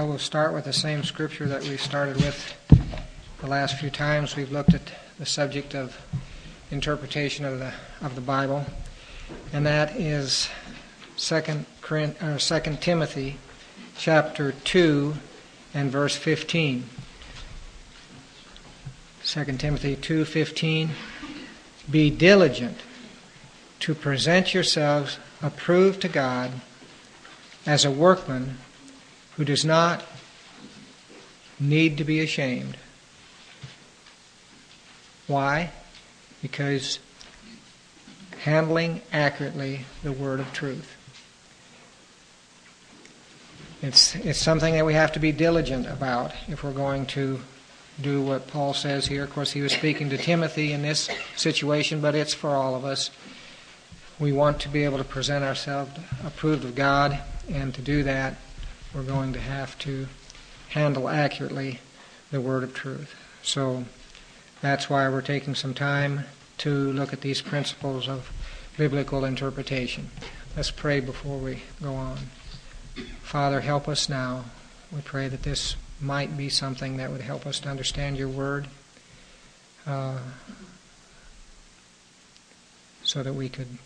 Well, we'll start with the same scripture that we started with the last few times. We've looked at the subject of interpretation of the of the Bible, and that is Second Corinth or Second Timothy, chapter two, and verse fifteen. Second Timothy two fifteen. Be diligent to present yourselves approved to God as a workman who does not need to be ashamed. Why? Because handling accurately the word of truth. It's, it's something that we have to be diligent about if we're going to do what Paul says here. Of course, he was speaking to Timothy in this situation, but it's for all of us. We want to be able to present ourselves approved of God, and to do that, we're going to have to handle accurately the word of truth. So that's why we're taking some time to look at these principles of biblical interpretation. Let's pray before we go on. Father, help us now. We pray that this might be something that would help us to understand your word uh, so that we could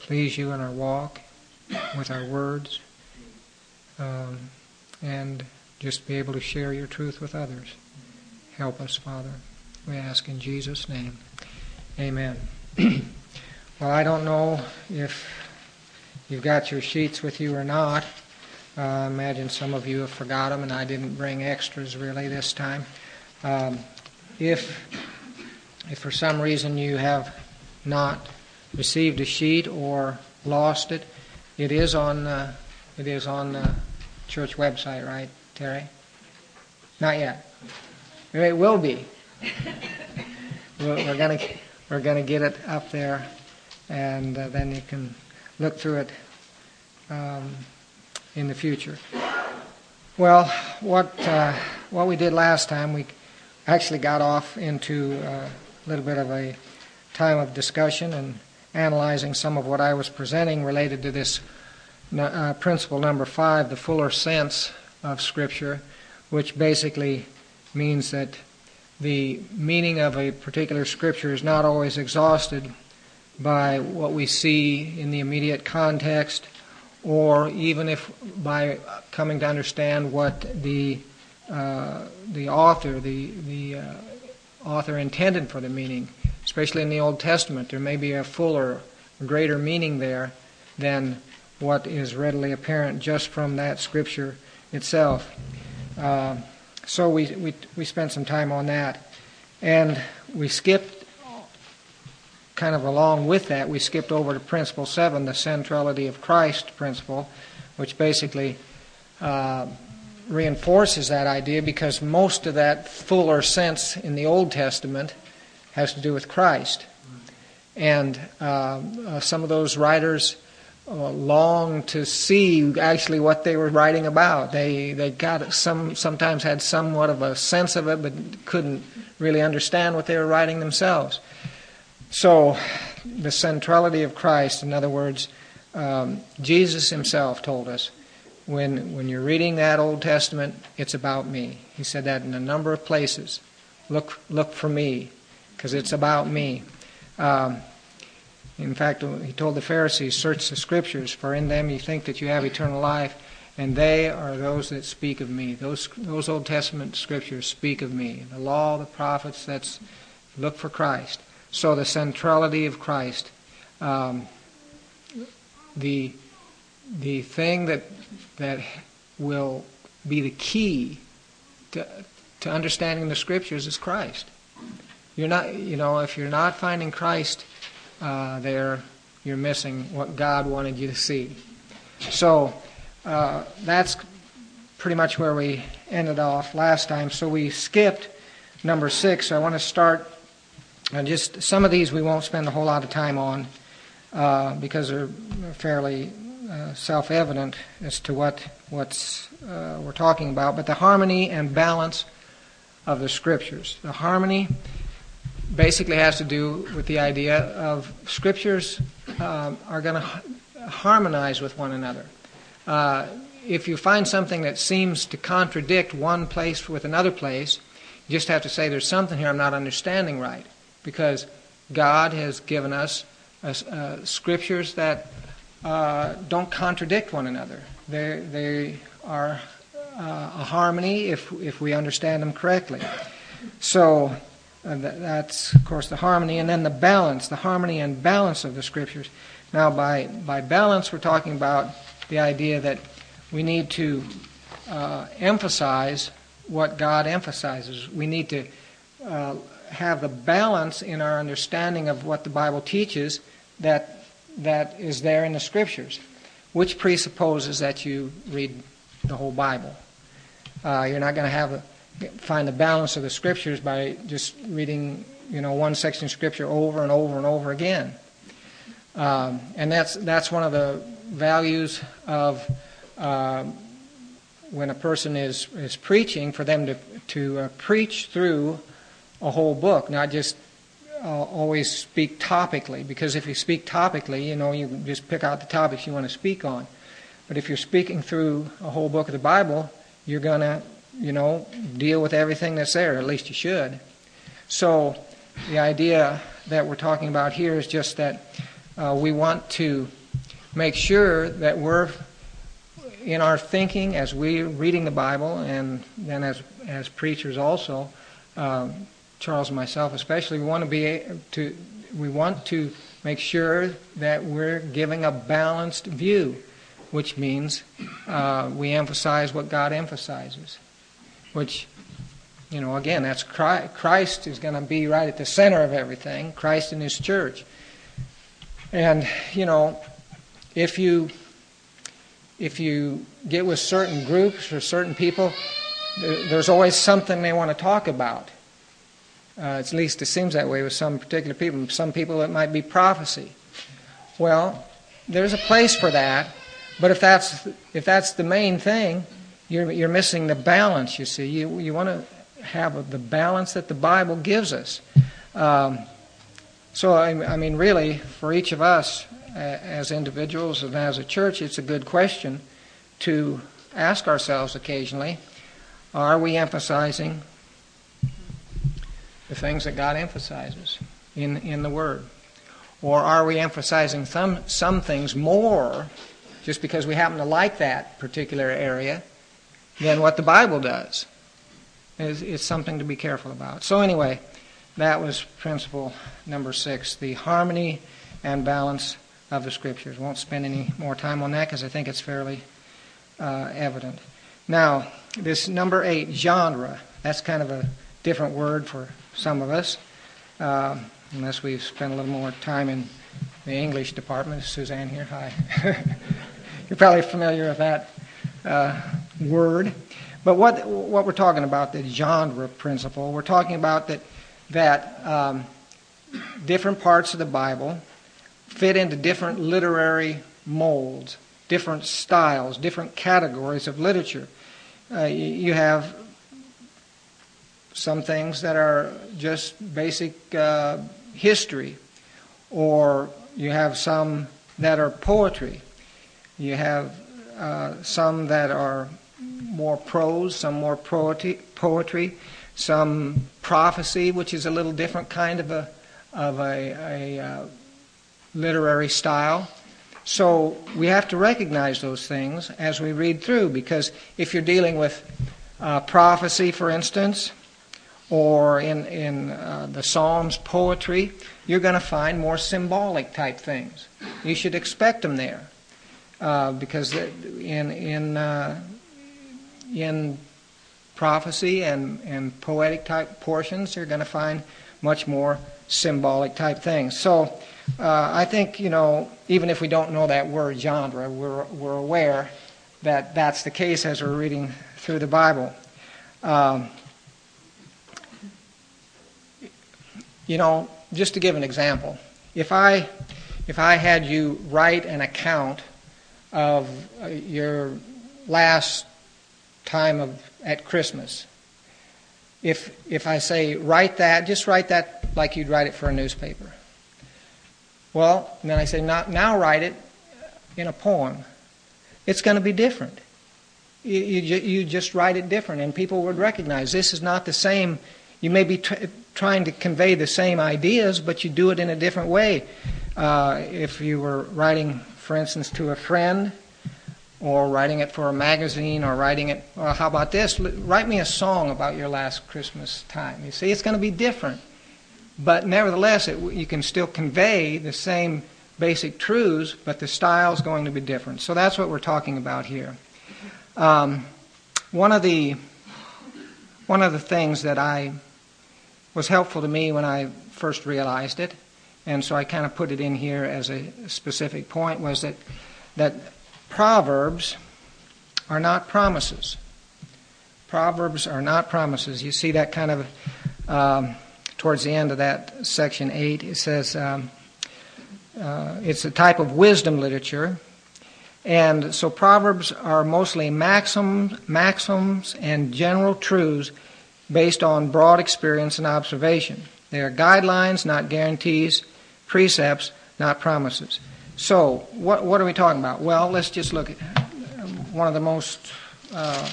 please you in our walk with our words um, and just be able to share your truth with others. Help us, Father. We ask in Jesus' name. Amen. well, I don't know if you've got your sheets with you or not. Uh, I imagine some of you have forgot them, and I didn't bring extras really this time. Um, if, if for some reason you have not received a sheet or lost it, it is on uh, it is on the church website, right, Terry? Not yet. It will be. we're gonna we're gonna get it up there, and uh, then you can look through it um, in the future. Well, what uh, what we did last time, we actually got off into uh, a little bit of a time of discussion and analyzing some of what I was presenting related to this uh, principle number five, the fuller sense of Scripture, which basically means that the meaning of a particular Scripture is not always exhausted by what we see in the immediate context, or even if by coming to understand what the uh, the author, the the uh, author intended for the meaning, especially in the Old Testament, there may be a fuller, greater meaning there than what is readily apparent just from that scripture itself. Uh, so we, we, we spent some time on that. And we skipped, kind of along with that, we skipped over to principle seven, the centrality of Christ principle, which basically uh, reinforces that idea because most of that fuller sense in the Old Testament has to do with Christ. And uh, uh, some of those writers uh, long to see actually what they were writing about. They they got some sometimes had somewhat of a sense of it, but couldn't really understand what they were writing themselves. So, the centrality of Christ, in other words, um, Jesus Himself told us when when you're reading that Old Testament, it's about me. He said that in a number of places. Look look for me, because it's about me. Um, in fact, he told the Pharisees, Search the Scriptures, for in them you think that you have eternal life, and they are those that speak of me. Those, those Old Testament Scriptures speak of me. The law, the prophets, that's look for Christ. So the centrality of Christ, um, the, the thing that, that will be the key to, to understanding the Scriptures is Christ. You're not, you know, if you're not finding Christ uh, there, you're missing what God wanted you to see. So uh, that's pretty much where we ended off last time. So we skipped number six. So I want to start. And just some of these we won't spend a whole lot of time on uh, because they're fairly uh, self-evident as to what what's uh, we're talking about. But the harmony and balance of the scriptures, the harmony basically has to do with the idea of scriptures um, are going to harmonize with one another. uh, if you find something that seems to contradict one place with another place, you just have to say, there's something here I'm not understanding right. Because God has given us uh, uh, scriptures that uh, don't contradict one another. They, they are uh, a harmony if, if we understand them correctly. So uh, that's, of course, the harmony. And then the balance, the harmony and balance of the scriptures. Now, by, by balance, we're talking about the idea that we need to uh, emphasize what God emphasizes. We need to uh, have the balance in our understanding of what the Bible teaches that that is there in the Scriptures, which presupposes that you read the whole Bible. Uh, you're not going to have a, find the balance of the Scriptures by just reading, you know, one section of Scripture over and over and over again. Um, and that's that's one of the values of uh, when a person is is preaching for them to to uh, preach through a whole book, not just uh, always speak topically. Because if you speak topically, you know, you just pick out the topics you want to speak on. But if you're speaking through a whole book of the Bible, you're going to, you know, deal with everything that's there. At least you should. So the idea that we're talking about here is just that uh, we want to make sure that we're in our thinking as we're reading the Bible, and then as as preachers also, um, Charles and myself especially, we want to be to we want to make sure that we're giving a balanced view, which means uh, we emphasize what God emphasizes, which you know again that's Christ, Christ is going to be right at the center of everything, Christ and His church, and you know if you if you get with certain groups or certain people, there's always something they want to talk about. Uh, at least it seems that way with some particular people. Some people it might be prophecy. Well, there's a place for that, but if that's if that's the main thing, you're you're missing the balance. You see, you you want to have the balance that the Bible gives us. Um, so I, I, mean, really, for each of us uh, as individuals and as a church, it's a good question to ask ourselves occasionally: Are we emphasizing the things that God emphasizes in, in the Word? Or are we emphasizing some, some things more just because we happen to like that particular area than what the Bible does? It's, it's something to be careful about. So, anyway, that was principle number six the harmony and balance of the Scriptures. Won't spend any more time on that because I think it's fairly uh, evident. Now, this number eight, genre, that's kind of a different word for some of us, uh, unless we've spent a little more time in the English department. Suzanne here, hi. You're probably familiar with that uh, word. But what, what we're talking about, the genre principle, we're talking about that, that um, different parts of the Bible fit into different literary molds, different styles, different categories of literature. Uh, you have some things that are just basic uh, history, or you have some that are poetry. You have uh, some that are more prose, some more poetry, some prophecy, which is a little different kind of a of a, a uh, literary style. So we have to recognize those things as we read through, because if you're dealing with uh, prophecy, for instance, or in, in uh, the Psalms poetry, you're going to find more symbolic type things. You should expect them there. Uh, because in, in, uh, in prophecy and, and poetic type portions, you're going to find much more symbolic type things. So uh, I think, you know, even if we don't know that word genre, we're, we're aware that that's the case as we're reading through the Bible. Um, You know, just to give an example, if I if I had you write an account of uh, your last time of at Christmas, if if I say write that, just write that like you'd write it for a newspaper. Well, then I say now, now write it in a poem. it's going to be different. You, you, you, just write it different, and people would recognize this is not the same. You may be tr- trying to convey the same ideas, but you do it in a different way. Uh, if you were writing, for instance, to a friend, or writing it for a magazine, or writing it, well, how about this? Write me a song about your last Christmas time. You see, it's going to be different. But nevertheless, it, you can still convey the same basic truths, but the style is going to be different. So that's what we're talking about here. Um, one of the one of the things that I was helpful to me when I first realized it, and so I kind of put it in here as a specific point, was that that proverbs are not promises. Proverbs are not promises. You see that kind of um, towards the end of that section eight. It says um, uh, it's a type of wisdom literature and so Proverbs are mostly maxims, maxims and general truths based on broad experience and observation. They are guidelines, not guarantees, precepts, not promises. So, what, what are we talking about? Well, let's just look at one of the most uh,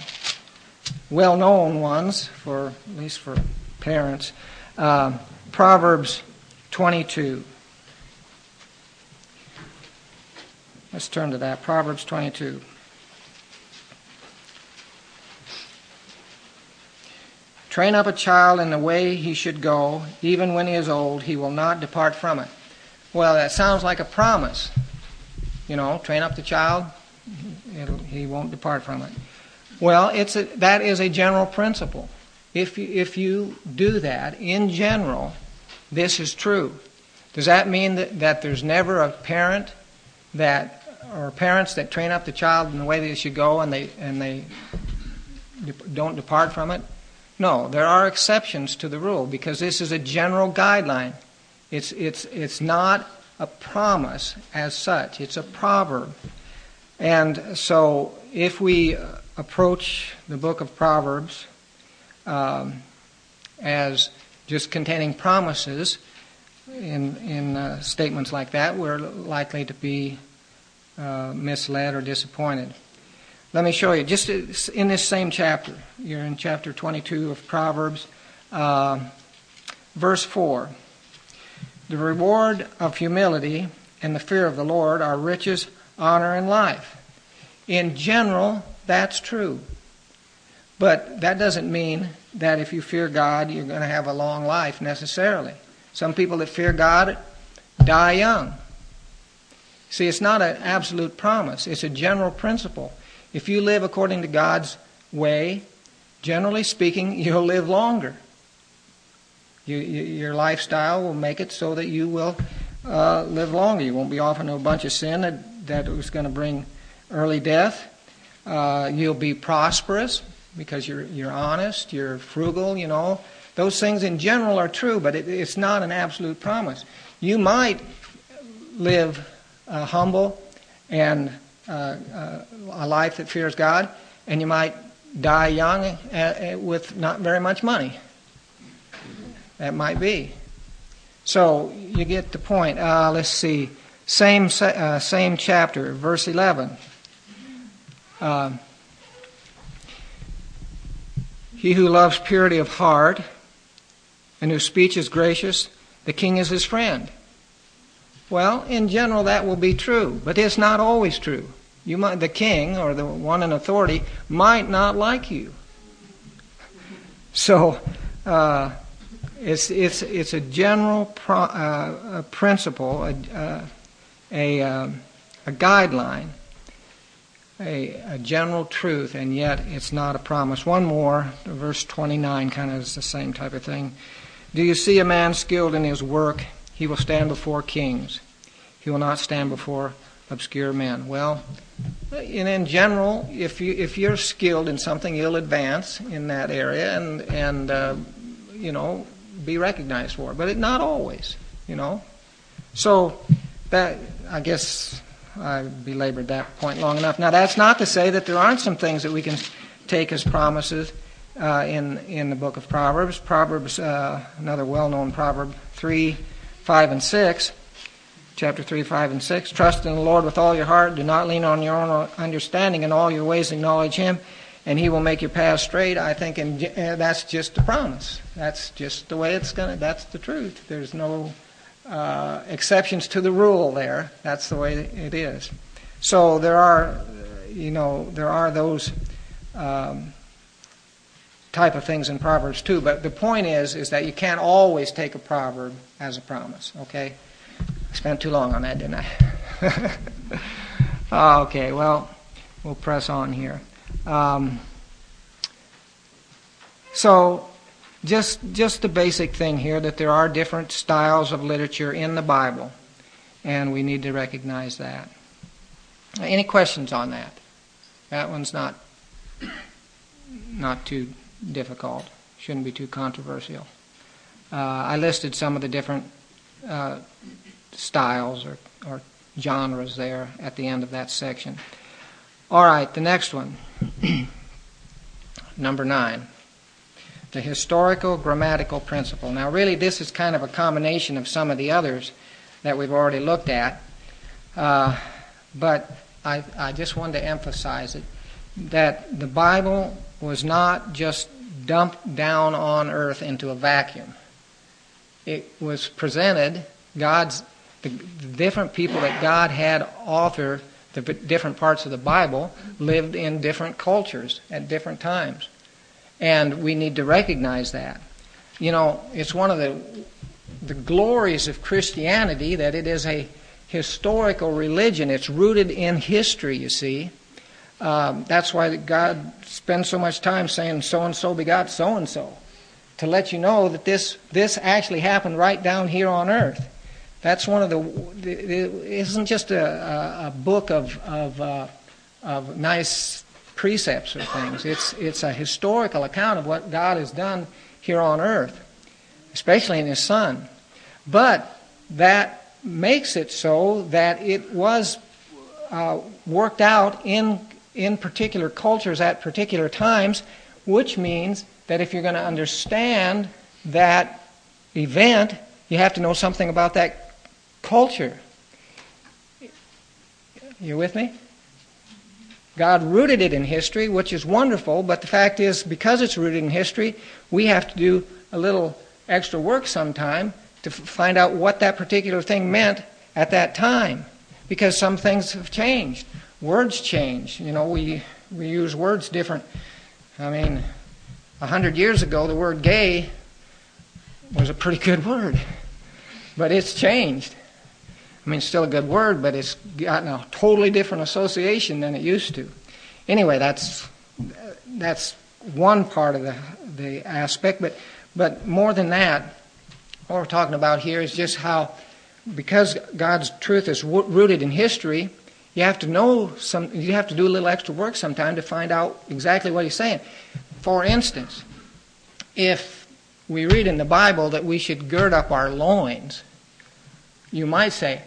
well known ones, for at least for parents uh, Proverbs 22. Let's turn to that. Proverbs 22. Train up a child in the way he should go, even when he is old, he will not depart from it. Well, that sounds like a promise. You know, train up the child, he won't depart from it. Well, it's a, that is a general principle. If you, if you do that, in general, this is true. Does that mean that, that there's never a parent that or parents that train up the child in the way they should go and they and they don't depart from it? No, there are exceptions to the rule because this is a general guideline. It's it's it's not a promise as such. It's a proverb. And so if we approach the book of Proverbs um, as just containing promises in in uh, statements like that, we're likely to be uh, misled or disappointed. Let me show you, just in this same chapter, you're in chapter 22 of Proverbs, uh, verse 4. The reward of humility and the fear of the Lord are riches, honor, and life. In general, that's true. But that doesn't mean that if you fear God, you're going to have a long life necessarily. Some people that fear God die young. See, it's not an absolute promise, it's a general principle. If you live according to God's way, generally speaking, you'll live longer. You, you, your lifestyle will make it so that you will uh, live longer. You won't be off into a bunch of sin that, that was going to bring early death. Uh, you'll be prosperous because you're, you're honest, you're frugal, you know. Those things in general are true, but it, it's not an absolute promise. You might live uh, humble and uh, uh, a life that fears God, and you might die young uh, with not very much money. That might be. So you get the point. Uh, let's see. Same same chapter, verse eleven. he who loves purity of heart and whose speech is gracious, the king is his friend. Well, in general, that will be true, but it's not always true. You might, the king or the one in authority might not like you. So, uh, it's it's it's a general pro, uh, a principle, a uh, a, um, a guideline, a, a general truth, and yet it's not a promise. One more, verse twenty nine, kind of is the same type of thing. Do you see a man skilled in his work? He will stand before kings. He will not stand before obscure men. Well, and in general, if you if you're skilled in something, you'll advance in that area and and uh, you know be recognized for it. But it, not always, you know. So that I guess I belabored that point long enough. Now that's not to say that there aren't some things that we can take as promises uh, in in the book of Proverbs. Proverbs, uh, another well-known proverb, three, five, and six. chapter 3, 5, and 6. Trust in the Lord with all your heart. Do not lean on your own understanding. In all your ways acknowledge Him, and He will make your path straight. I think in, uh, that's just a promise. That's just the way it's going to, that's the truth. There's no uh, exceptions to the rule there. That's the way it is. So there are, you know, there are those um, type of things in Proverbs too. But the point is, is that you can't always take a proverb as a promise. Okay. I spent too long on that, didn't I? okay, well, we'll press on here. Um, so, just just the basic thing here that there are different styles of literature in the Bible, and we need to recognize that. Any questions on that? That one's not not too difficult. Shouldn't be too controversial. Uh, I listed some of the different uh, styles or, or genres there at the end of that section. All right, the next one. Number nine. The historical grammatical principle. Now, really, this is kind of a combination of some of the others that we've already looked at. Uh, but I, I just wanted to emphasize it that the Bible was not just dumped down on earth into a vacuum. It was presented, God's the, different people that God had author the different parts of the Bible lived in different cultures at different times. And we need to recognize that. You know, it's one of the, the glories of Christianity that it is a historical religion. It's rooted in history, you see. Um, that's why God spends so much time saying, so and so begot so and so, to let you know that this, this actually happened right down here on earth. That's one of the. It isn't just a, a book of of, uh, of nice precepts or things. It's it's a historical account of what God has done here on earth, especially in His Son. But that makes it so that it was uh, worked out in in particular cultures at particular times, which means that if you're going to understand that event, you have to know something about that culture. You with me? God rooted it in history, which is wonderful, but the fact is, because it's rooted in history, we have to do a little extra work sometime to f- find out what that particular thing meant at that time. Because some things have changed. Words change. You know, we, we use words different. I mean, a hundred years ago, the word gay was a pretty good word, but it's changed. I mean, it's still a good word, but it's gotten a totally different association than it used to. Anyway, that's that's one part of the the aspect, but but more than that, what we're talking about here is just how, because God's truth is rooted in history, you have to know some. You have to do a little extra work sometime to find out exactly what He's saying. For instance, if we read in the Bible that we should gird up our loins, you might say,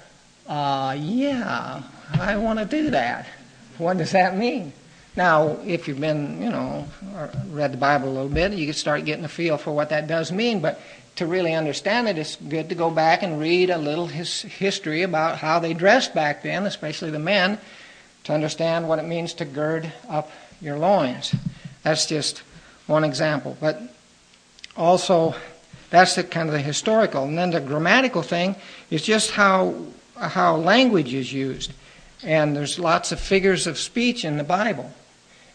uh, yeah, I want to do that. What does that mean? Now, if you've been, you know, read the Bible a little bit, you can start getting a feel for what that does mean. But to really understand it, it's good to go back and read a little his history about how they dressed back then, especially the men, to understand what it means to gird up your loins. That's just one example. But also, that's the kind of the historical. And then the grammatical thing is just how how language is used. And there's lots of figures of speech in the Bible.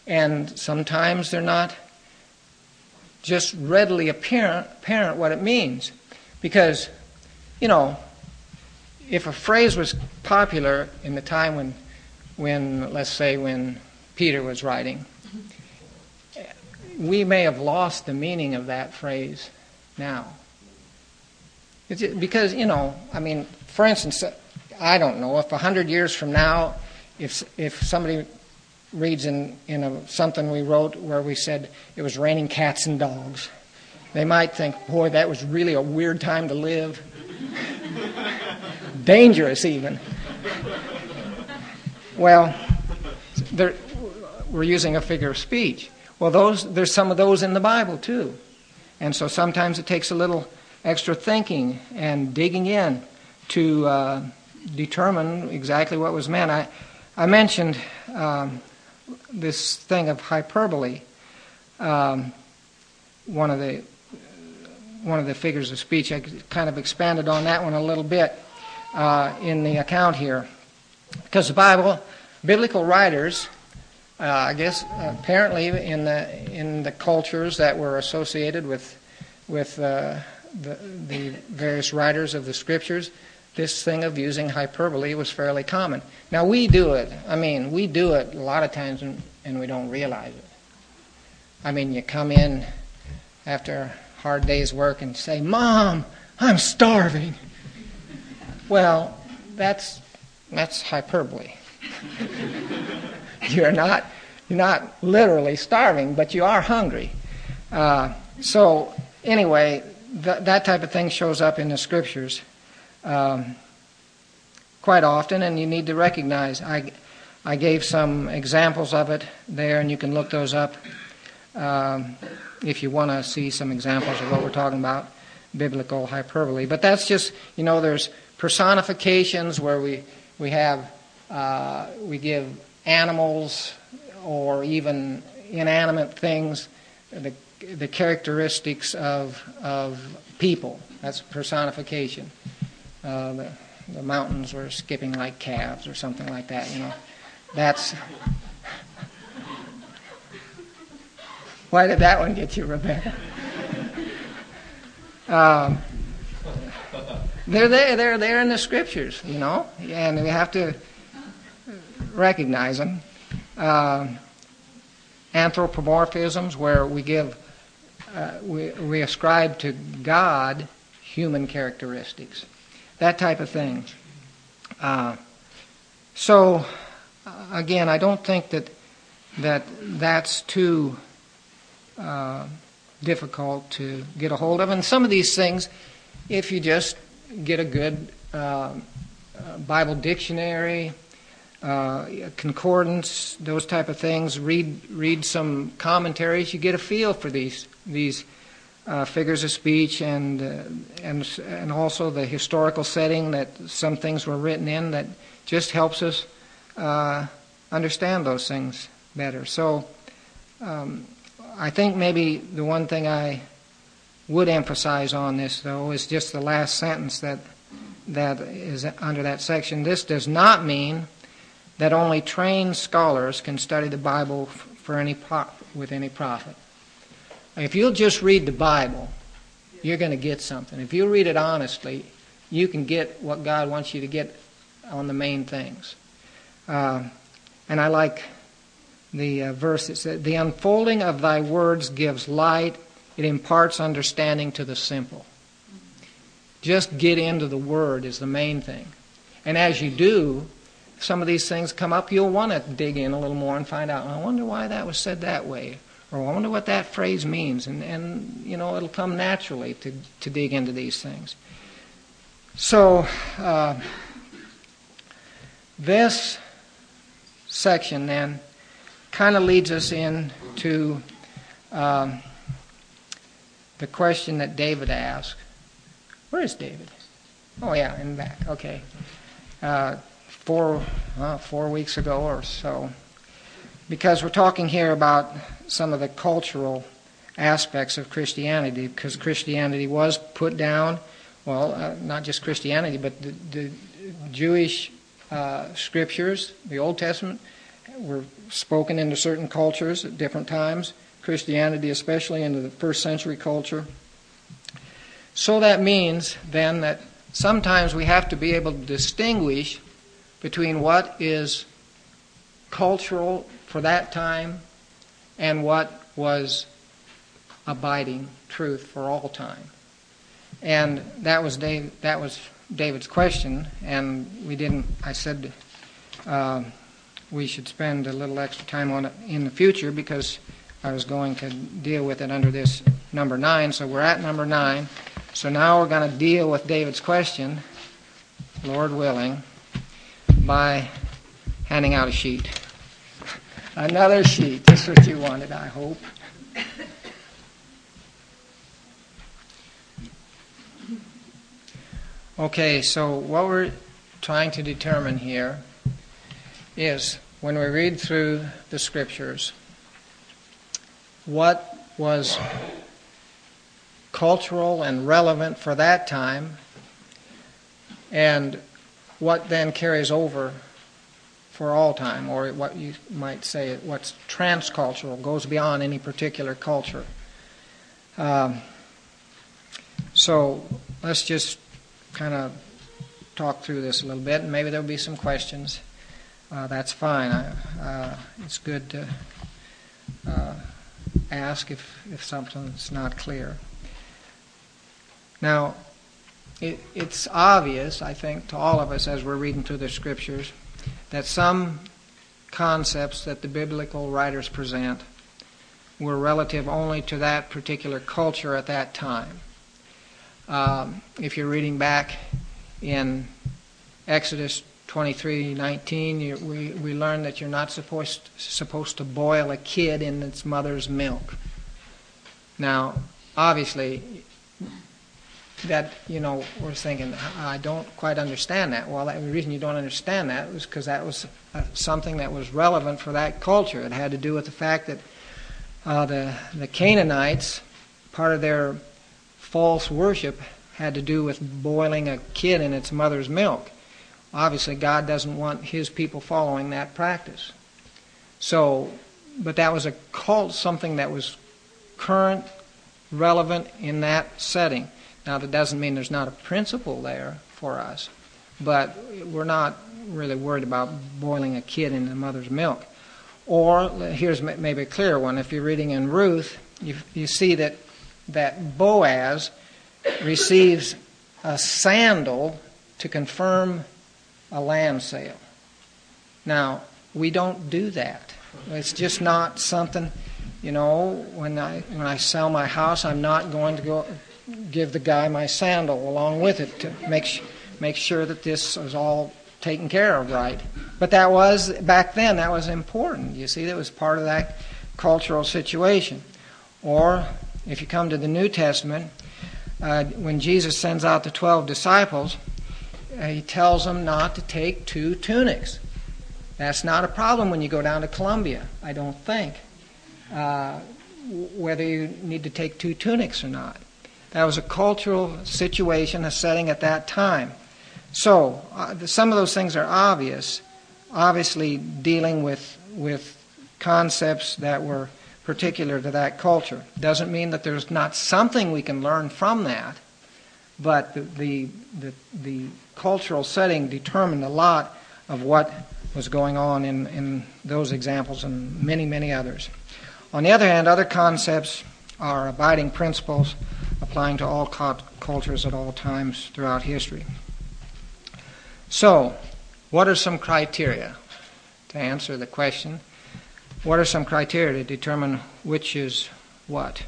And sometimes they're not just readily apparent, apparent what it means. Because, you know, if a phrase was popular in the time when, when let's say, when Peter was writing, we may have lost the meaning of that phrase now. because, you know, I mean, for instance, I don't know if a hundred years from now, if if somebody reads in in a, something we wrote where we said it was raining cats and dogs, they might think, boy, that was really a weird time to live. Dangerous, even. Well, we're using a figure of speech. Well, those there's some of those in the Bible too, and so sometimes it takes a little extra thinking and digging in to uh, determine exactly what was meant. I, I mentioned um, this thing of hyperbole. Um, one of the one of the figures of speech. I kind of expanded on that one a little bit uh, in the account here, because the Bible, biblical writers, uh, I guess apparently in the in the cultures that were associated with with uh, the, the various writers of the scriptures, this thing of using hyperbole was fairly common. Now we do it. I mean, we do it a lot of times and, and we don't realize it. I mean, you come in after a hard day's work and say, Mom, I'm starving. Well, that's, that's hyperbole. you're, not, you're not literally starving, but you are hungry. Uh, so, anyway, th- that type of thing shows up in the scriptures um, quite often, and you need to recognize. I, I gave some examples of it there, and you can look those up um, if you want to see some examples of what we're talking about biblical hyperbole. But that's just, you know, there's personifications where we, we have, uh, we give animals or even inanimate things the, the characteristics of, of people. That's personification. Uh, the, the mountains were skipping like calves or something like that, you know. That's. Why did that one get you, Rebecca? Um, they're there. They're there in the scriptures, you know, and we have to recognize them. Uh, anthropomorphisms, where we give, uh, we, we ascribe to God human characteristics that type of thing. Uh, so, uh, again, I don't think that that that's too uh, difficult to get a hold of. And some of these things, if you just get a good uh, Bible dictionary, uh, concordance, those type of things, read read some commentaries, you get a feel for these these uh, figures of speech and, uh, and, and also the historical setting that some things were written in that just helps us uh, understand those things better. So um, I think maybe the one thing I would emphasize on this, though, is just the last sentence that, that is under that section. This does not mean that only trained scholars can study the Bible for any pro- with any profit. If you'll just read the Bible, you're going to get something. If you read it honestly, you can get what God wants you to get on the main things. Uh, and I like the uh, verse that says, The unfolding of thy words gives light, it imparts understanding to the simple. Just get into the word is the main thing. And as you do, some of these things come up, you'll want to dig in a little more and find out, I wonder why that was said that way or I wonder what that phrase means. And, and you know, it'll come naturally to, to dig into these things. So, uh, this section then kind of leads us into um, the question that David asked. Where is David? Oh, yeah, in back. Okay. Uh, four, uh, four weeks ago or so because we're talking here about some of the cultural aspects of Christianity, because Christianity was put down, well, uh, not just Christianity, but the, the Jewish uh, scriptures, the Old Testament, were spoken into certain cultures at different times, Christianity especially into the first century culture. So that means then that sometimes we have to be able to distinguish between what is cultural for that time and what was abiding truth for all time. And that was Dave, that was David's question, and we didn't. I said uh, we should spend a little extra time on it in the future because I was going to deal with it under this number nine. So we're at number nine. So now we're going to deal with David's question, Lord willing, by handing out a sheet. Another sheet. Is what you wanted, I hope. Okay, so what we're trying to determine here is when we read through the scriptures, what was cultural and relevant for that time, and what then carries over for all time, or what you might say what's transcultural, goes beyond any particular culture. Um, so let's just kind of talk through this a little bit, and maybe there'll be some questions. Uh, that's fine. I, uh, it's good to uh, ask if, if something's not clear. Now, it, it's obvious, I think, to all of us as we're reading through the scriptures, that some concepts that the biblical writers present were relative only to that particular culture at that time. Um, if you're reading back in Exodus 23:19, we we learn that you're not supposed supposed to boil a kid in its mother's milk. Now, obviously, that you know we're thinking I don't quite understand that. Well, the reason you don't understand that was because that was uh, something that was relevant for that culture. It had to do with the fact that uh, the the Canaanites, part of their false worship had to do with boiling a kid in its mother's milk. Obviously, God doesn't want His people following that practice. So, but that was a cult, something that was current, relevant in that setting. Now, that doesn't mean there's not a principle there for us, but we're not really worried about boiling a kid in the mother's milk. Or here's maybe a clearer one. If you're reading in Ruth, you, you see that that Boaz receives a sandal to confirm a land sale. Now, we don't do that. It's just not something, you know, when I when I sell my house, I'm not going to go give the guy my sandal along with it to make make sure that this was all taken care of right. But that was back then that was important. You see, that was part of that cultural situation. Or if you come to the New Testament, uh, when Jesus sends out the 12 disciples, uh, he tells them not to take two tunics. That's not a problem when you go down to Columbia, I don't think, uh, whether you need to take two tunics or not. That was a cultural situation, a setting at that time. So, uh, some of those things are obvious, obviously dealing with, with concepts that were particular to that culture. Doesn't mean that there's not something we can learn from that, but the, the, the, the cultural setting determined a lot of what was going on in, in those examples and many, many others. On the other hand, other concepts are abiding principles applying to all cultures at all times throughout history. So, what are some criteria to answer the question? What are some criteria to determine which is what?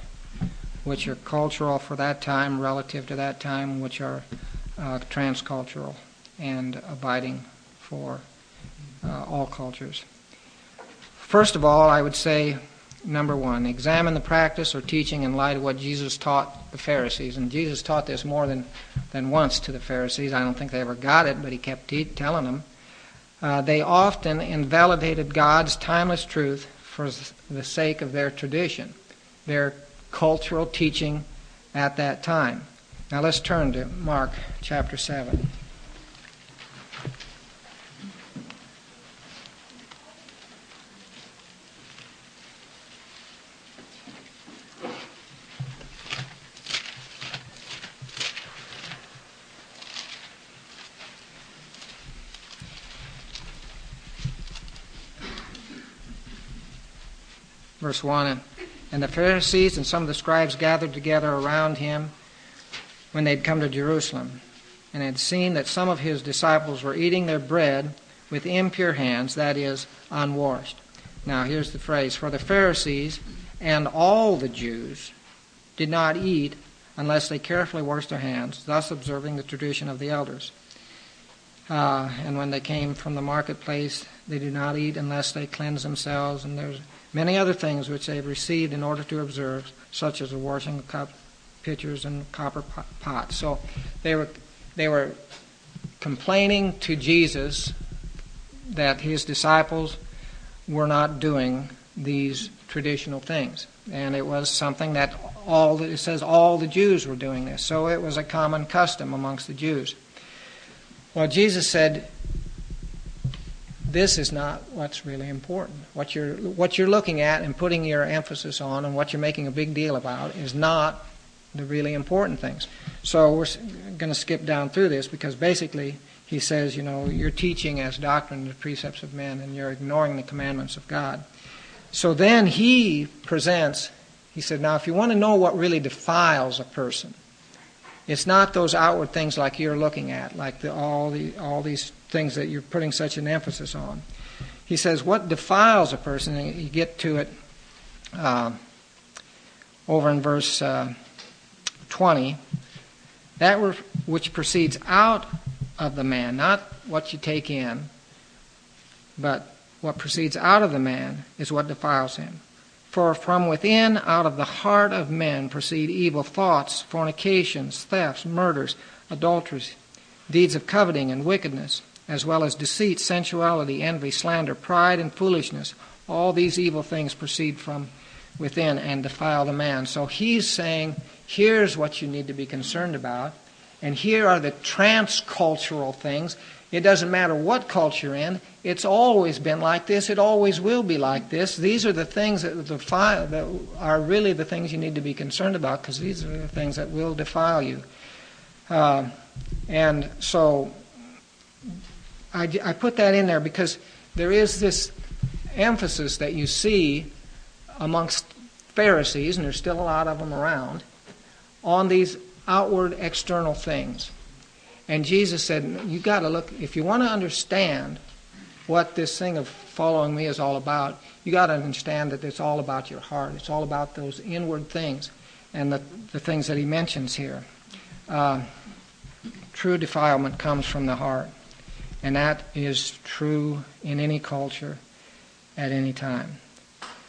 Which are cultural for that time, relative to that time, which are uh, transcultural and abiding for uh, all cultures. First of all, I would say number one, examine the practice or teaching in light of what Jesus taught the Pharisees. And Jesus taught this more than, than once to the Pharisees. I don't think they ever got it, but he kept te- telling them uh, they often invalidated God's timeless truth for the sake of their tradition, their cultural teaching at that time. Now let's turn to Mark chapter 7. Verse 1 And the Pharisees and some of the scribes gathered together around him when they'd come to Jerusalem and had seen that some of his disciples were eating their bread with impure hands, that is, unwashed. Now, here's the phrase For the Pharisees and all the Jews did not eat unless they carefully washed their hands, thus observing the tradition of the elders. Uh, and when they came from the marketplace, they did not eat unless they cleansed themselves, and there's many other things which they have received in order to observe, such as the washing of cup, pitchers and copper pots. So they were they were complaining to Jesus that his disciples were not doing these traditional things. And it was something that all, it says all the Jews were doing this. So it was a common custom amongst the Jews. Well, Jesus said, this is not what's really important. What you're, what you're looking at and putting your emphasis on and what you're making a big deal about is not the really important things. So we're going to skip down through this because basically he says, you know, you're teaching as doctrine the precepts of men and you're ignoring the commandments of God. So then he presents, he said, now if you want to know what really defiles a person, it's not those outward things like you're looking at, like the, all, the, all these things that you're putting such an emphasis on. He says, what defiles a person, and you get to it uh, over in verse uh, 20, that which proceeds out of the man, not what you take in, but what proceeds out of the man is what defiles him. For from within, out of the heart of men, proceed evil thoughts, fornications, thefts, murders, adulteries, deeds of coveting and wickedness, as well as deceit, sensuality, envy, slander, pride, and foolishness. All these evil things proceed from within and defile the man. So he's saying, here's what you need to be concerned about. And here are the transcultural things. It doesn't matter what culture you're in. It's always been like this. It always will be like this. These are the things that, defile, that are really the things you need to be concerned about because these are the things that will defile you. Uh, and so I, I put that in there because there is this emphasis that you see amongst Pharisees, and there's still a lot of them around, on these outward external things. And Jesus said, You've got to look, if you want to understand what this thing of following me is all about, you got to understand that it's all about your heart. It's all about those inward things and the, the things that he mentions here. Uh, true defilement comes from the heart. And that is true in any culture at any time.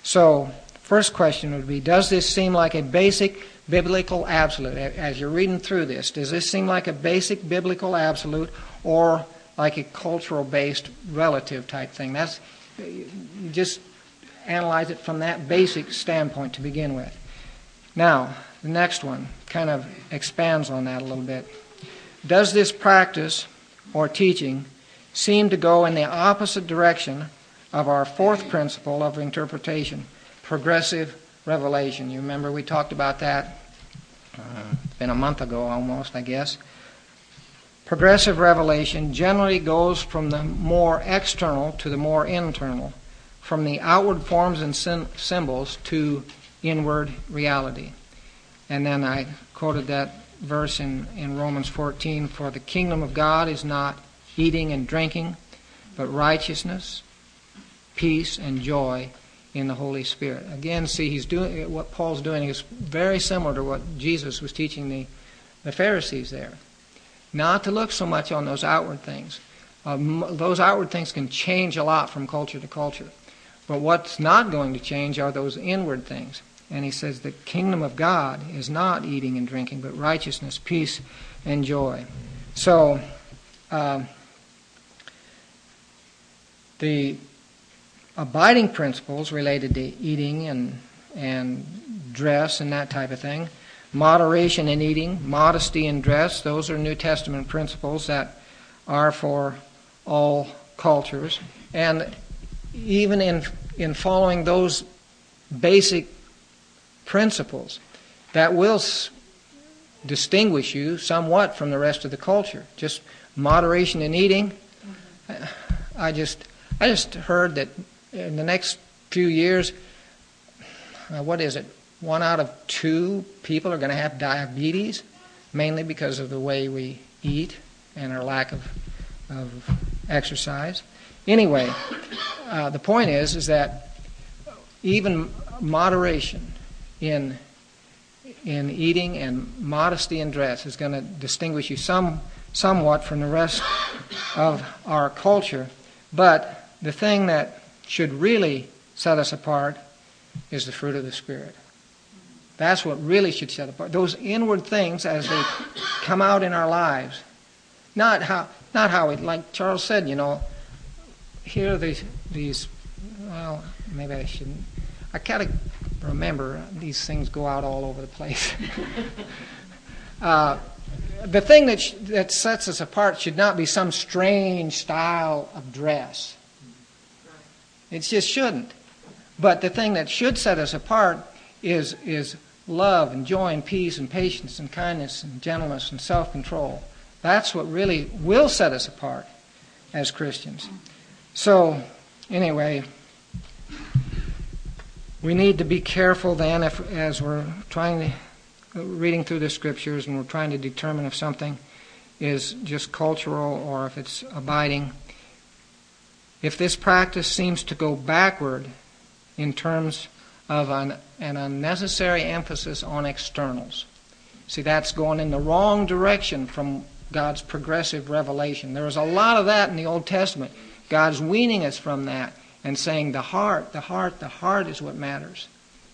So, first question would be Does this seem like a basic biblical absolute. As you're reading through this, does this seem like a basic biblical absolute or like a cultural based relative type thing? That's just analyze it from that basic standpoint to begin with. Now, the next one kind of expands on that a little bit. Does this practice or teaching seem to go in the opposite direction of our fourth principle of interpretation, progressive Revelation. You remember we talked about that. Uh, it's been a month ago almost, I guess. Progressive revelation generally goes from the more external to the more internal, from the outward forms and symbols to inward reality. And then I quoted that verse in, in Romans 14 For the kingdom of God is not eating and drinking, but righteousness, peace, and joy in the Holy Spirit. Again, see, he's doing what Paul's doing is very similar to what Jesus was teaching the, the Pharisees there. Not to look so much on those outward things. Um, those outward things can change a lot from culture to culture. But what's not going to change are those inward things. And he says the kingdom of God is not eating and drinking, but righteousness, peace, and joy. So, uh, the abiding principles related to eating and, and dress and that type of thing. Moderation in eating, modesty in dress, those are New Testament principles that are for all cultures. And even in, in following those basic principles, that will s- distinguish you somewhat from the rest of the culture. Just moderation in eating. Mm-hmm. I just I just heard that in the next few years, uh, what is it? One out of two people are going to have diabetes, mainly because of the way we eat and our lack of, of exercise. Anyway, uh, the point is is that even moderation in in eating and modesty in dress is going to distinguish you some somewhat from the rest of our culture. But the thing that should really set us apart is the fruit of the Spirit. That's what really should set apart. Those inward things as they come out in our lives. Not how not how it, like Charles said, you know, here are these, these well, maybe I shouldn't. I kind of remember these things go out all over the place. uh, the thing that, sh- that sets us apart should not be some strange style of dress. It just shouldn't. But the thing that should set us apart is, is love and joy and peace and patience and kindness and gentleness and self control. That's what really will set us apart as Christians. So, anyway, we need to be careful then if, as we're trying to, reading through the scriptures and we're trying to determine if something is just cultural or if it's abiding. If this practice seems to go backward in terms of an, an unnecessary emphasis on externals, see, that's going in the wrong direction from God's progressive revelation. There was a lot of that in the Old Testament. God's weaning us from that and saying the heart, the heart, the heart is what matters.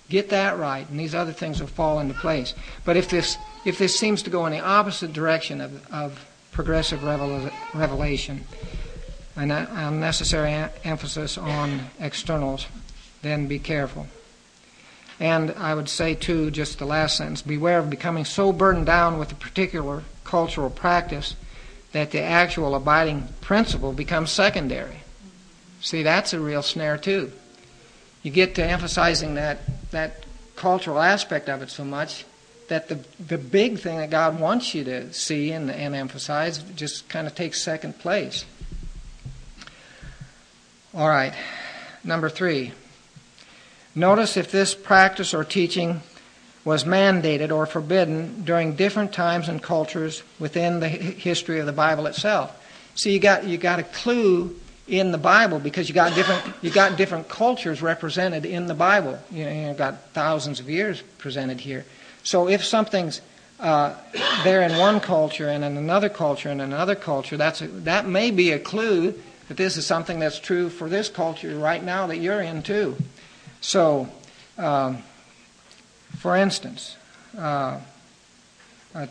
Get that right, and these other things will fall into place. But if this if this seems to go in the opposite direction of, of progressive revel- revelation, an unnecessary emphasis on externals, then be careful. And I would say, too, just the last sentence beware of becoming so burdened down with a particular cultural practice that the actual abiding principle becomes secondary. See, that's a real snare too. You get to emphasizing that that cultural aspect of it so much that the the big thing that God wants you to see and, and emphasize just kind of takes second place. All right, number three. Notice if this practice or teaching was mandated or forbidden during different times and cultures within the history of the Bible itself. See, you got you got a clue in the Bible because you got different you got different cultures represented in the Bible. You know, you got thousands of years presented here. So if something's uh, there in one culture and in another culture and another culture, that's a, that may be a clue that this is something that's true for this culture right now that you're in too. So, um, for instance, uh,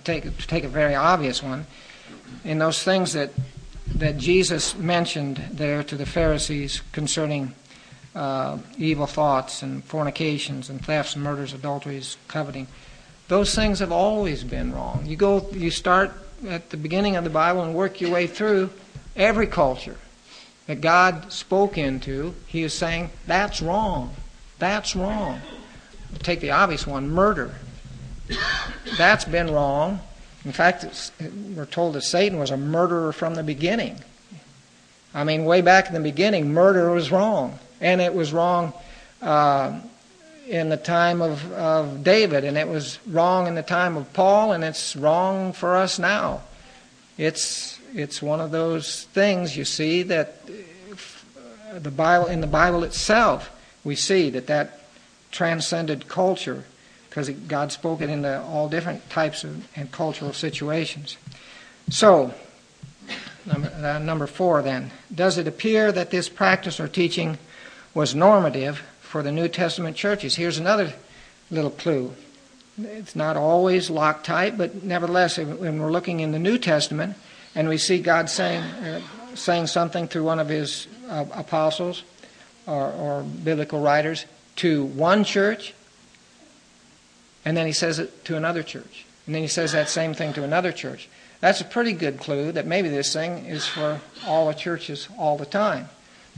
take take a very obvious one in those things that that Jesus mentioned there to the Pharisees concerning uh, evil thoughts and fornications and thefts and murders, adulteries, coveting. Those things have always been wrong. You go, you start at the beginning of the Bible and work your way through every culture that God spoke into. He is saying that's wrong. That's wrong. Take the obvious one, murder. That's been wrong. In fact, we're told that Satan was a murderer from the beginning. I mean, way back in the beginning, murder was wrong. And it was wrong uh, in the time of, of David, and it was wrong in the time of Paul, and it's wrong for us now. It's, it's one of those things, you see, that the Bible, in the Bible itself, we see that that transcended culture because God spoke it into all different types of and cultural situations. So, number, uh, number four then. Does it appear that this practice or teaching was normative for the New Testament churches? Here's another little clue. It's not always Loctite, but nevertheless, when we're looking in the New Testament and we see God saying, uh, saying something through one of his uh, apostles or, or biblical writers to one church, and then he says it to another church. And then he says that same thing to another church. That's a pretty good clue that maybe this thing is for all the churches all the time.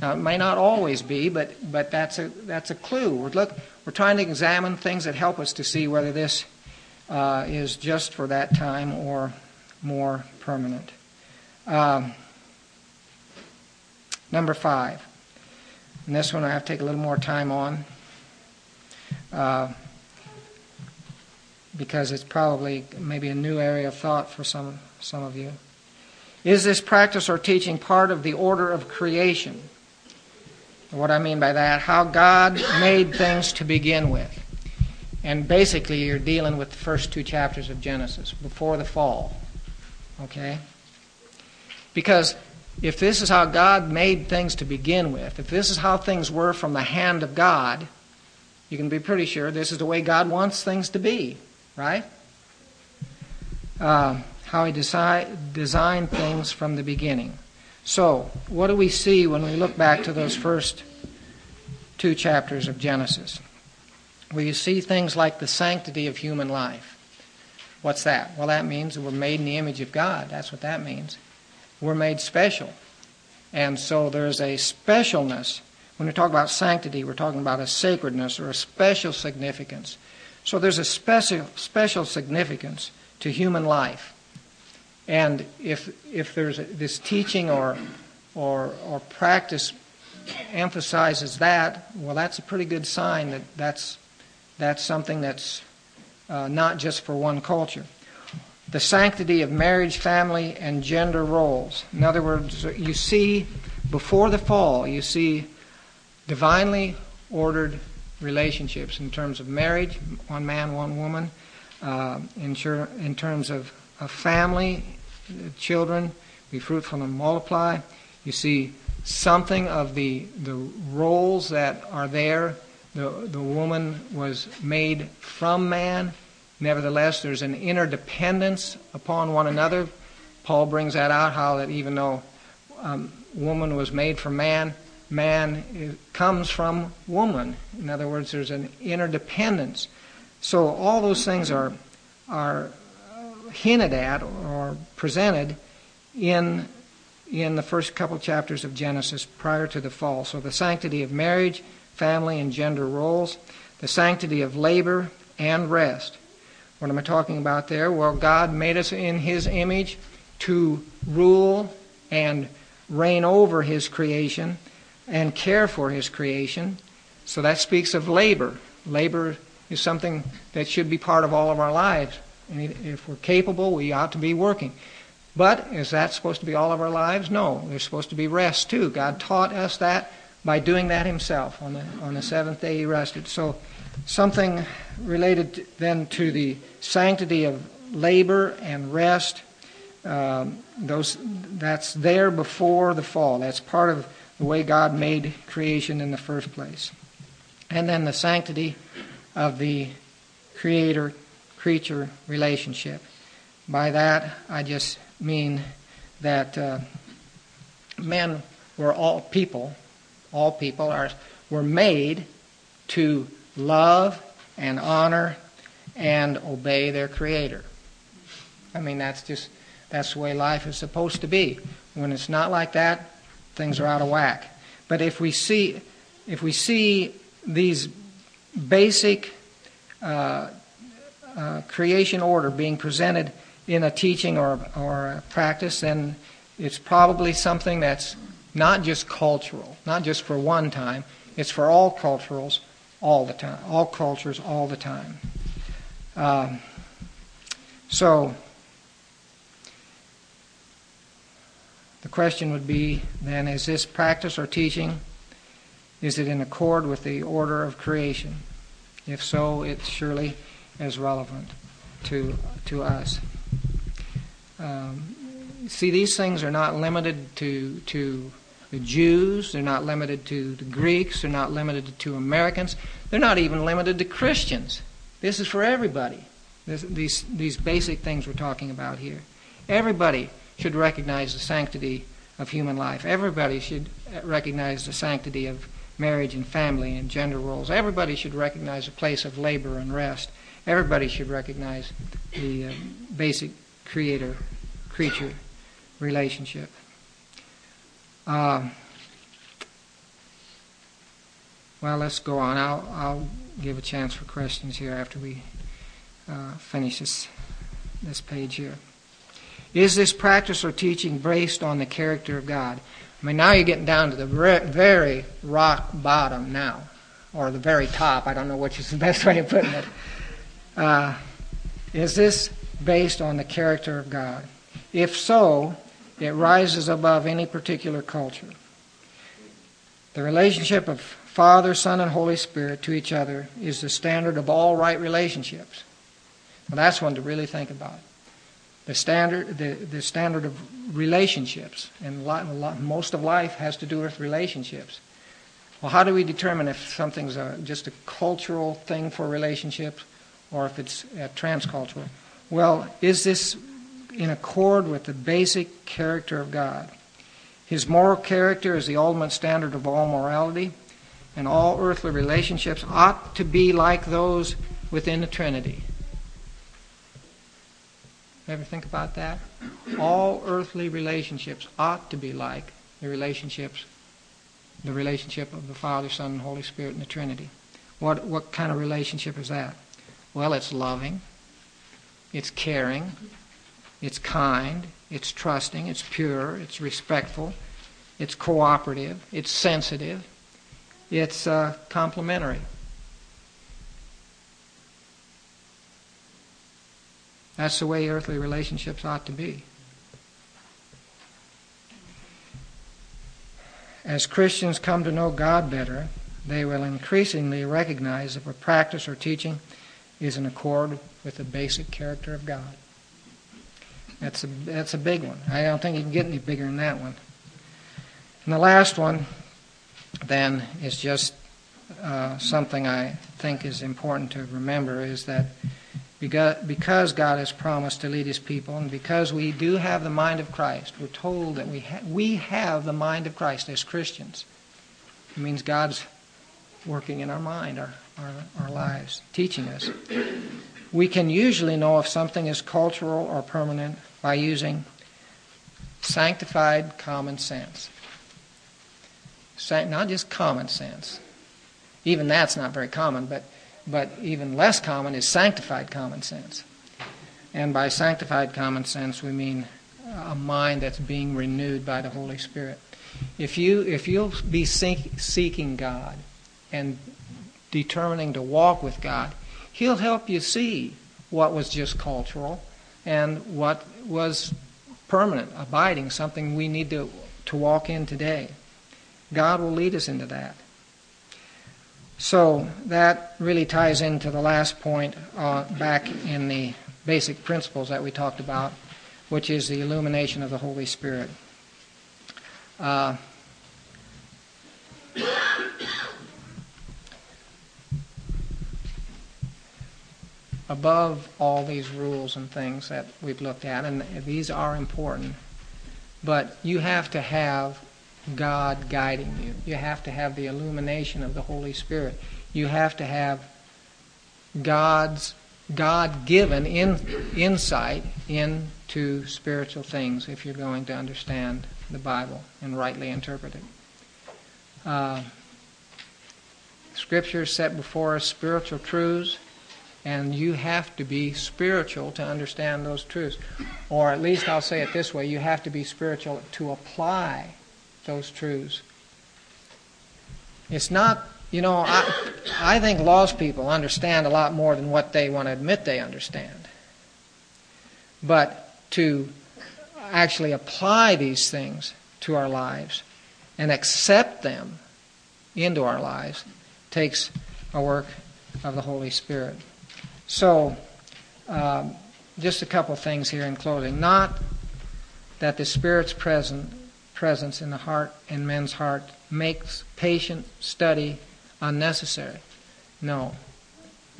Now, it may not always be, but, but that's, a, that's a clue. We're, look, we're trying to examine things that help us to see whether this uh, is just for that time or more permanent. Um, number five. And this one I have to take a little more time on. Uh, because it's probably maybe a new area of thought for some, some of you. Is this practice or teaching part of the order of creation? What I mean by that, how God made things to begin with. And basically, you're dealing with the first two chapters of Genesis, before the fall. Okay? Because if this is how God made things to begin with, if this is how things were from the hand of God, you can be pretty sure this is the way God wants things to be right? Uh, how He desi- designed things from the beginning. So, what do we see when we look back to those first two chapters of Genesis? Well, you see things like the sanctity of human life. What's that? Well, that means we're made in the image of God. That's what that means. We're made special. And so there's a specialness. When we talk about sanctity, we're talking about a sacredness or a special significance. So there's a special, special significance to human life. And if, if there's this teaching or, or, or practice emphasizes that, well, that's a pretty good sign that that's, that's something that's uh, not just for one culture. The sanctity of marriage, family, and gender roles. In other words, you see, before the fall, you see divinely ordered relationships in terms of marriage, one man, one woman, uh, in, in, terms of, a family, children, be fruitful and multiply. You see something of the, the roles that are there. The, the woman was made from man. Nevertheless, there's an interdependence upon one another. Paul brings that out how that even though um, woman was made for man, man comes from woman. In other words, there's an interdependence. So all those things are are hinted at or presented in in the first couple chapters of Genesis prior to the fall. So the sanctity of marriage, family and gender roles, the sanctity of labor and rest. What am I talking about there? Well, God made us in his image to rule and reign over his creation and care for his creation. So that speaks of labor. Labor is something that should be part of all of our lives. And if we're capable, we ought to be working. But is that supposed to be all of our lives? No. There's supposed to be rest too. God taught us that by doing that Himself. On the, on the seventh day He rested. So something related then to the sanctity of labor and rest. Um, those that's there before the fall. That's part of the way God made creation in the first place. And then the sanctity of the Creator creature relationship. By that, I just mean that uh, men were all people, all people are, were made to love and honor and obey their Creator. I mean, that's just that's the way life is supposed to be. When it's not like that, things are out of whack. But if we see if we see these basic uh, uh, creation order being presented in a teaching or, or a practice, then it's probably something that's not just cultural, not just for one time. It's for all cultures all the time, all cultures all the time. Um, so the question would be then: Is this practice or teaching? Is it in accord with the order of creation? If so, it surely as relevant to, to us. Um, see, these things are not limited to, to the Jews, they're not limited to the Greeks, they're not limited to Americans, they're not even limited to Christians. This is for everybody. This, these, these basic things we're talking about here. Everybody should recognize the sanctity of human life. Everybody should recognize the sanctity of marriage and family and gender roles. Everybody should recognize the place of labor and rest everybody should recognize the uh, basic creator creature relationship. Uh, well, let's go on. I'll, I'll give a chance for questions here after we uh, finish this, this page here. Is this practice or teaching based on the character of God? I mean, now you're getting down to the very rock bottom now, or the very top. I don't know which is the best way of putting it. Uh, is this based on the character of God? If so, it rises above any particular culture. The relationship of Father, Son, and Holy Spirit to each other is the standard of all right relationships. Well, that's one to really think about. The standard, the, the standard of relationships, and most of life has to do with relationships. Well, how do we determine if something's a, just a cultural thing for relationships or if it's uh, transcultural. Well, is this in accord with the basic character of God. His moral character is the ultimate standard of all morality, and all earthly relationships ought to be like those within the Trinity. Ever think about that? All earthly relationships ought to be like the relationships, the relationship of the Father, Son, and Holy Spirit in the Trinity. What what kind of relationship is that? Well, it's loving, it's caring, it's kind, it's trusting, it's pure, it's respectful, it's cooperative, it's sensitive, it's uh, complementary. That's the way earthly relationships ought to be. As Christians come to know God better, they will increasingly recognize if a practice or teaching is in accord with the basic character of God. That's a, that's a big one. I don't think you can get any bigger than that one. And the last one, then, is just uh, something I think is important to remember is that because God has promised to lead his people, and because we do have the mind of Christ, we're told that we, ha- we have the mind of Christ as Christians. It means God's working in our mind, our, our, our lives, teaching us. We can usually know if something is cultural or permanent by using sanctified common sense. Not just common sense. Even that's not very common, but but even less common is sanctified common sense. And by sanctified common sense, we mean a mind that's being renewed by the Holy Spirit. If you if you'll be seek, seeking God and determining to walk with God, He'll help you see what was just cultural and what was permanent, abiding, something we need to, to walk in today. God will lead us into that. So that really ties into the last point uh, back in the basic principles that we talked about, which is the illumination of the Holy Spirit. Uh, above all these rules and things that we've looked at, and these are important, but you have to have God guiding you. You have to have the illumination of the Holy Spirit. You have to have God's God given in, insight into spiritual things if you're going to understand the Bible and rightly interpret it. Uh, scripture set before us spiritual truths, and you have to be spiritual to understand those truths. Or at least I'll say it this way you have to be spiritual to apply those truths. It's not, you know, I, I think lost people understand a lot more than what they want to admit they understand. But to actually apply these things to our lives and accept them into our lives takes a work of the Holy Spirit. So, um, just a couple things here in closing. Not that the Spirit's present presence in the heart in men's heart makes patient study unnecessary. No.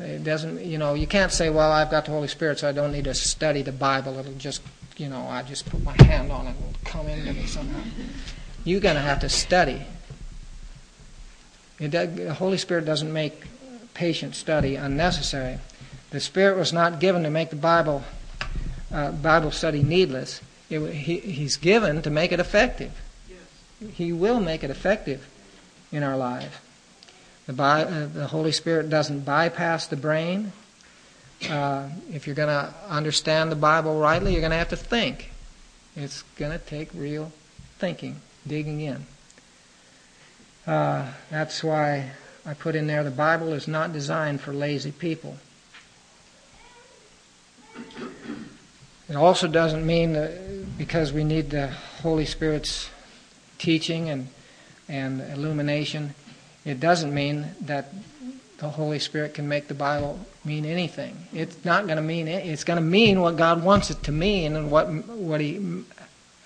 It doesn't, you know, you can't say, well, I've got the Holy Spirit, so I don't need to study the Bible. It'll just, you know, I just put my hand on it and it'll come into me somehow. You're going to have to study. The Holy Spirit doesn't make patient study unnecessary. The Spirit was not given to make the Bible uh, Bible study needless. It, he, he's given to make it effective. Yes. He will make it effective in our life. The, uh, the Holy Spirit doesn't bypass the brain. Uh, if you're going to understand the Bible rightly, you're going to have to think. It's going to take real thinking, digging in. Uh, that's why I put in there the Bible is not designed for lazy people. It also doesn't mean that because we need the Holy Spirit's teaching and, and illumination, it doesn't mean that the Holy Spirit can make the Bible mean anything. It's not going to mean it. It's going to mean what God wants it to mean and what what He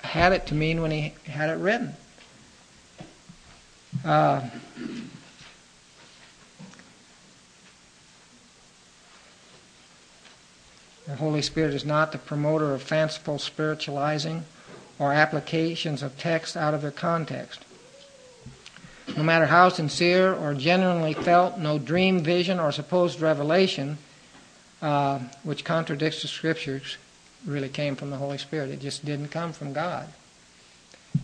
had it to mean when He had it written. Uh, The Holy Spirit is not the promoter of fanciful spiritualizing or applications of text out of their context. No matter how sincere or genuinely felt, no dream, vision, or supposed revelation uh, which contradicts the Scriptures really came from the Holy Spirit. It just didn't come from God.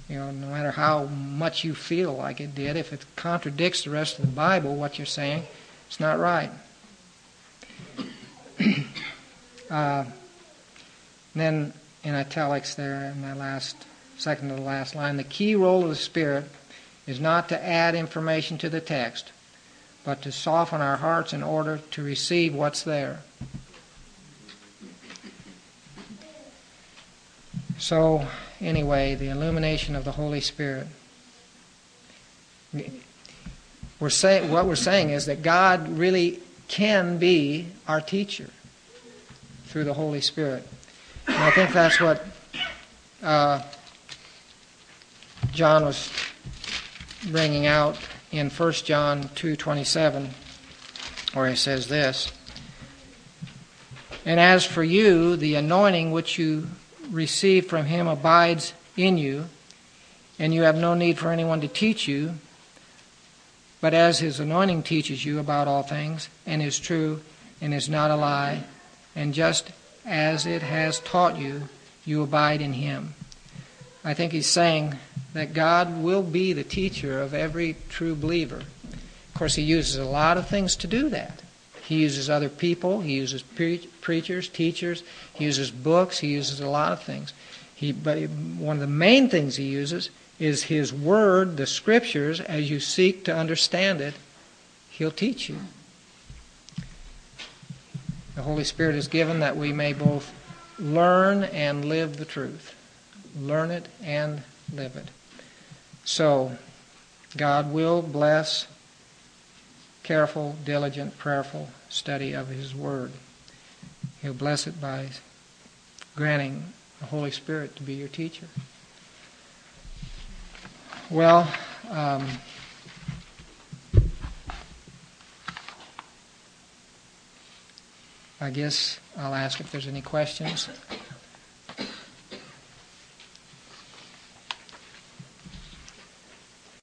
You know, no matter how much you feel like it did, if it contradicts the rest of the Bible, what you're saying, it's not right. uh, then in italics there in that last second to the last line, the key role of the Spirit is not to add information to the text, but to soften our hearts in order to receive what's there. So, anyway, the illumination of the Holy Spirit. We're say, what we're saying is that God really can be our teacher through the Holy Spirit. And I think that's what uh, John was bringing out in 1 John 2:27 where he says this And as for you the anointing which you received from him abides in you and you have no need for anyone to teach you but as his anointing teaches you about all things and is true and is not a lie and just as it has taught you you abide in him I think he's saying that God will be the teacher of every true believer. Of course, he uses a lot of things to do that. He uses other people, he uses pre- preachers, teachers, he uses books, he uses a lot of things. He, but one of the main things he uses is his word, the scriptures, as you seek to understand it, he'll teach you. The Holy Spirit is given that we may both learn and live the truth. Learn it and live it. So, God will bless careful, diligent, prayerful study of His Word. He'll bless it by granting the Holy Spirit to be your teacher. Well, um, I guess I'll ask if there's any questions.